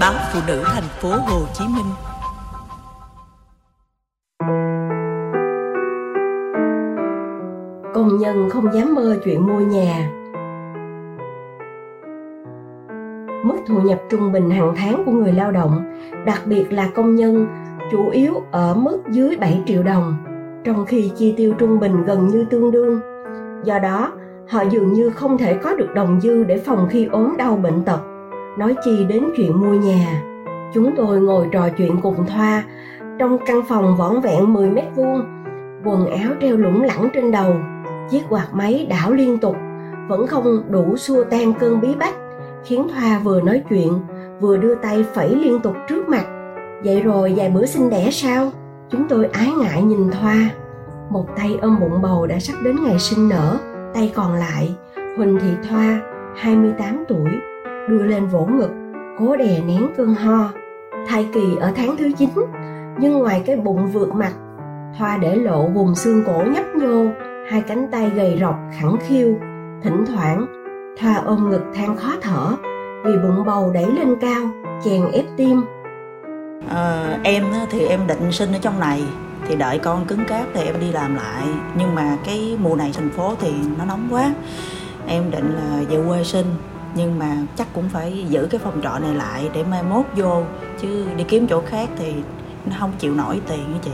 báo phụ nữ thành phố Hồ Chí Minh. Công nhân không dám mơ chuyện mua nhà. Mức thu nhập trung bình hàng tháng của người lao động, đặc biệt là công nhân, chủ yếu ở mức dưới 7 triệu đồng, trong khi chi tiêu trung bình gần như tương đương. Do đó, họ dường như không thể có được đồng dư để phòng khi ốm đau bệnh tật nói chi đến chuyện mua nhà. Chúng tôi ngồi trò chuyện cùng thoa. Trong căn phòng vỏn vẹn 10 mét vuông, quần áo treo lủng lẳng trên đầu, chiếc quạt máy đảo liên tục, vẫn không đủ xua tan cơn bí bách, khiến thoa vừa nói chuyện, vừa đưa tay phẩy liên tục trước mặt. Vậy rồi, vài bữa sinh đẻ sao? Chúng tôi ái ngại nhìn thoa. Một tay ôm bụng bầu đã sắp đến ngày sinh nở, tay còn lại, huỳnh thị thoa 28 tuổi đưa lên vỗ ngực cố đè nén cơn ho. Thai kỳ ở tháng thứ 9 nhưng ngoài cái bụng vượt mặt thoa để lộ vùng xương cổ nhấp nhô hai cánh tay gầy rộc khẳng khiu. Thỉnh thoảng thoa ôm ngực than khó thở vì bụng bầu đẩy lên cao chèn ép tim. À, em thì em định sinh ở trong này thì đợi con cứng cáp thì em đi làm lại. Nhưng mà cái mùa này thành phố thì nó nóng quá em định là về quê sinh nhưng mà chắc cũng phải giữ cái phòng trọ này lại để mai mốt vô chứ đi kiếm chỗ khác thì nó không chịu nổi tiền như chị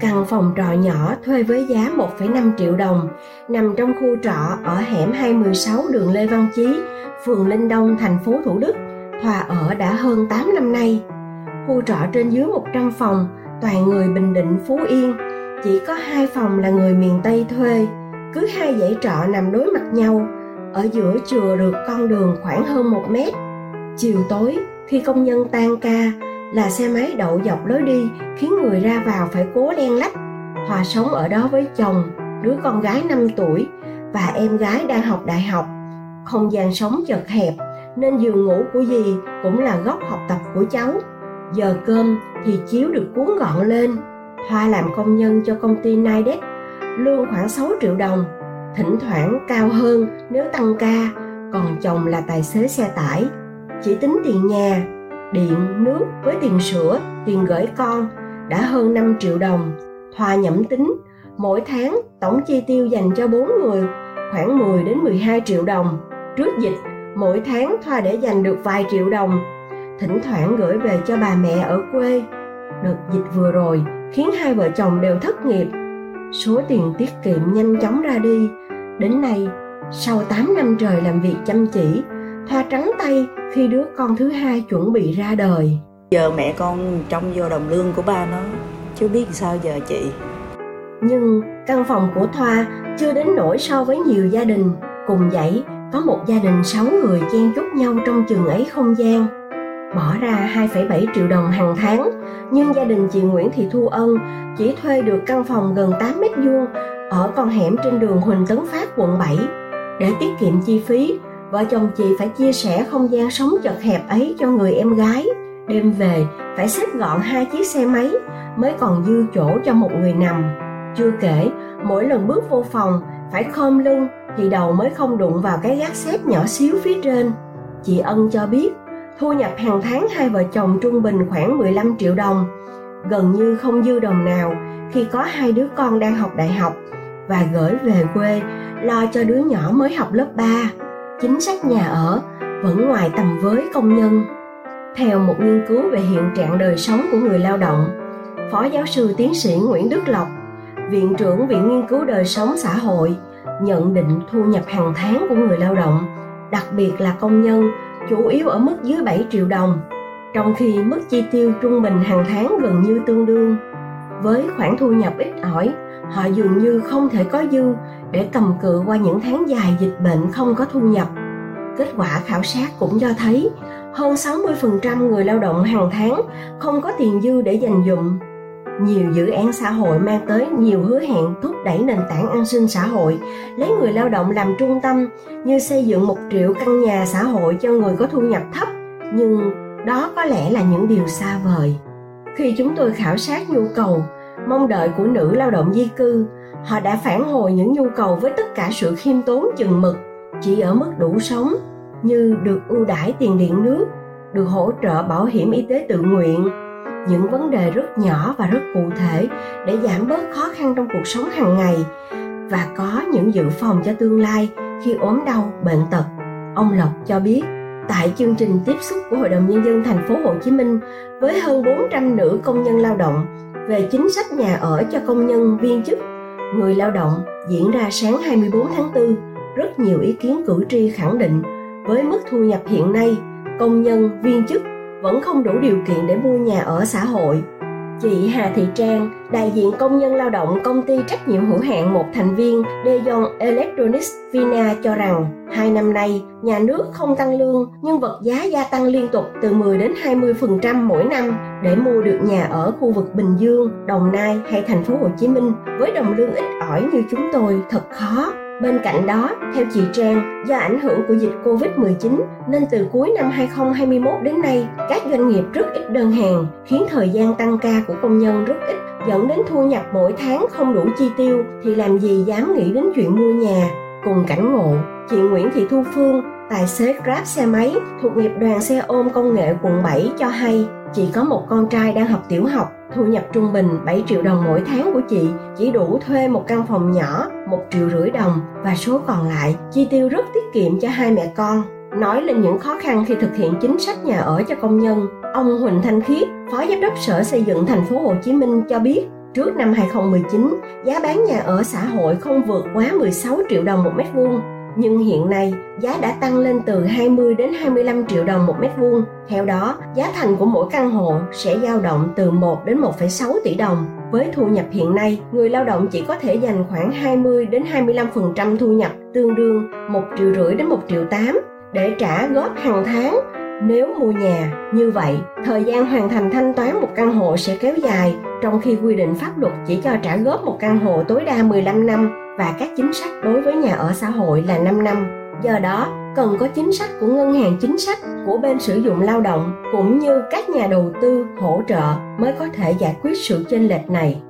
Căn phòng trọ nhỏ thuê với giá 1,5 triệu đồng nằm trong khu trọ ở hẻm 216 đường Lê Văn Chí, phường Linh Đông, thành phố Thủ Đức. Thòa ở đã hơn 8 năm nay. Khu trọ trên dưới 100 phòng, toàn người Bình Định, Phú Yên. Chỉ có hai phòng là người miền Tây thuê. Cứ hai dãy trọ nằm đối mặt nhau, ở giữa chừa được con đường khoảng hơn một mét. Chiều tối, khi công nhân tan ca, là xe máy đậu dọc lối đi khiến người ra vào phải cố len lách. Hòa sống ở đó với chồng, đứa con gái 5 tuổi và em gái đang học đại học. Không gian sống chật hẹp nên giường ngủ của dì cũng là góc học tập của cháu. Giờ cơm thì chiếu được cuốn gọn lên. Hoa làm công nhân cho công ty Nidec, lương khoảng 6 triệu đồng thỉnh thoảng cao hơn nếu tăng ca, còn chồng là tài xế xe tải. Chỉ tính tiền nhà, điện, nước với tiền sữa, tiền gửi con đã hơn 5 triệu đồng. Thoa nhẩm tính, mỗi tháng tổng chi tiêu dành cho bốn người khoảng 10 đến 12 triệu đồng. Trước dịch, mỗi tháng thoa để dành được vài triệu đồng, thỉnh thoảng gửi về cho bà mẹ ở quê. Đợt dịch vừa rồi khiến hai vợ chồng đều thất nghiệp số tiền tiết kiệm nhanh chóng ra đi Đến nay, sau 8 năm trời làm việc chăm chỉ, Thoa trắng tay khi đứa con thứ hai chuẩn bị ra đời. Giờ mẹ con trông vô đồng lương của ba nó, chứ biết sao giờ chị. Nhưng căn phòng của Thoa chưa đến nỗi so với nhiều gia đình. Cùng vậy, có một gia đình 6 người chen chúc nhau trong chừng ấy không gian. Bỏ ra 2,7 triệu đồng hàng tháng, nhưng gia đình chị Nguyễn Thị Thu Ân chỉ thuê được căn phòng gần 8 mét vuông ở con hẻm trên đường Huỳnh Tấn Phát quận 7. Để tiết kiệm chi phí, vợ chồng chị phải chia sẻ không gian sống chật hẹp ấy cho người em gái. Đêm về phải xếp gọn hai chiếc xe máy mới còn dư chỗ cho một người nằm. Chưa kể, mỗi lần bước vô phòng phải khom lưng thì đầu mới không đụng vào cái gác xếp nhỏ xíu phía trên. Chị Ân cho biết, thu nhập hàng tháng hai vợ chồng trung bình khoảng 15 triệu đồng, gần như không dư đồng nào khi có hai đứa con đang học đại học và gửi về quê lo cho đứa nhỏ mới học lớp 3. Chính sách nhà ở vẫn ngoài tầm với công nhân. Theo một nghiên cứu về hiện trạng đời sống của người lao động, Phó giáo sư tiến sĩ Nguyễn Đức Lộc, Viện trưởng Viện Nghiên cứu Đời sống xã hội, nhận định thu nhập hàng tháng của người lao động, đặc biệt là công nhân, chủ yếu ở mức dưới 7 triệu đồng, trong khi mức chi tiêu trung bình hàng tháng gần như tương đương. Với khoản thu nhập ít ỏi, họ dường như không thể có dư để cầm cự qua những tháng dài dịch bệnh không có thu nhập. Kết quả khảo sát cũng cho thấy hơn 60% người lao động hàng tháng không có tiền dư để dành dụm. Nhiều dự án xã hội mang tới nhiều hứa hẹn thúc đẩy nền tảng an sinh xã hội, lấy người lao động làm trung tâm như xây dựng một triệu căn nhà xã hội cho người có thu nhập thấp, nhưng đó có lẽ là những điều xa vời. Khi chúng tôi khảo sát nhu cầu, mong đợi của nữ lao động di cư họ đã phản hồi những nhu cầu với tất cả sự khiêm tốn chừng mực chỉ ở mức đủ sống như được ưu đãi tiền điện nước được hỗ trợ bảo hiểm y tế tự nguyện những vấn đề rất nhỏ và rất cụ thể để giảm bớt khó khăn trong cuộc sống hàng ngày và có những dự phòng cho tương lai khi ốm đau bệnh tật. Ông lộc cho biết tại chương trình tiếp xúc của Hội đồng nhân dân thành phố Hồ Chí Minh với hơn 400 nữ công nhân lao động về chính sách nhà ở cho công nhân viên chức người lao động diễn ra sáng 24 tháng 4, rất nhiều ý kiến cử tri khẳng định với mức thu nhập hiện nay, công nhân, viên chức vẫn không đủ điều kiện để mua nhà ở xã hội. Chị Hà Thị Trang, đại diện công nhân lao động công ty trách nhiệm hữu hạn một thành viên Daejeon Electronics Vina cho rằng hai năm nay nhà nước không tăng lương nhưng vật giá gia tăng liên tục từ 10 đến 20% mỗi năm để mua được nhà ở khu vực Bình Dương, Đồng Nai hay thành phố Hồ Chí Minh. Với đồng lương ít ỏi như chúng tôi thật khó. Bên cạnh đó, theo chị Trang, do ảnh hưởng của dịch Covid-19 nên từ cuối năm 2021 đến nay, các doanh nghiệp rất ít đơn hàng, khiến thời gian tăng ca của công nhân rất ít, dẫn đến thu nhập mỗi tháng không đủ chi tiêu thì làm gì dám nghĩ đến chuyện mua nhà. Cùng cảnh ngộ, chị Nguyễn Thị Thu Phương, tài xế Grab xe máy thuộc nghiệp đoàn xe ôm công nghệ quận 7 cho hay, chị có một con trai đang học tiểu học Thu nhập trung bình 7 triệu đồng mỗi tháng của chị chỉ đủ thuê một căn phòng nhỏ 1 triệu rưỡi đồng và số còn lại chi tiêu rất tiết kiệm cho hai mẹ con. Nói lên những khó khăn khi thực hiện chính sách nhà ở cho công nhân, ông Huỳnh Thanh Khiết, Phó Giám đốc Sở Xây dựng thành phố Hồ Chí Minh cho biết, trước năm 2019, giá bán nhà ở xã hội không vượt quá 16 triệu đồng một mét vuông nhưng hiện nay giá đã tăng lên từ 20 đến 25 triệu đồng một mét vuông. Theo đó, giá thành của mỗi căn hộ sẽ dao động từ 1 đến 1,6 tỷ đồng. Với thu nhập hiện nay, người lao động chỉ có thể dành khoảng 20 đến 25% thu nhập, tương đương 1 triệu rưỡi đến 1 triệu 8 để trả góp hàng tháng nếu mua nhà. Như vậy, thời gian hoàn thành thanh toán một căn hộ sẽ kéo dài, trong khi quy định pháp luật chỉ cho trả góp một căn hộ tối đa 15 năm và các chính sách đối với nhà ở xã hội là 5 năm. Do đó, cần có chính sách của ngân hàng chính sách của bên sử dụng lao động cũng như các nhà đầu tư hỗ trợ mới có thể giải quyết sự chênh lệch này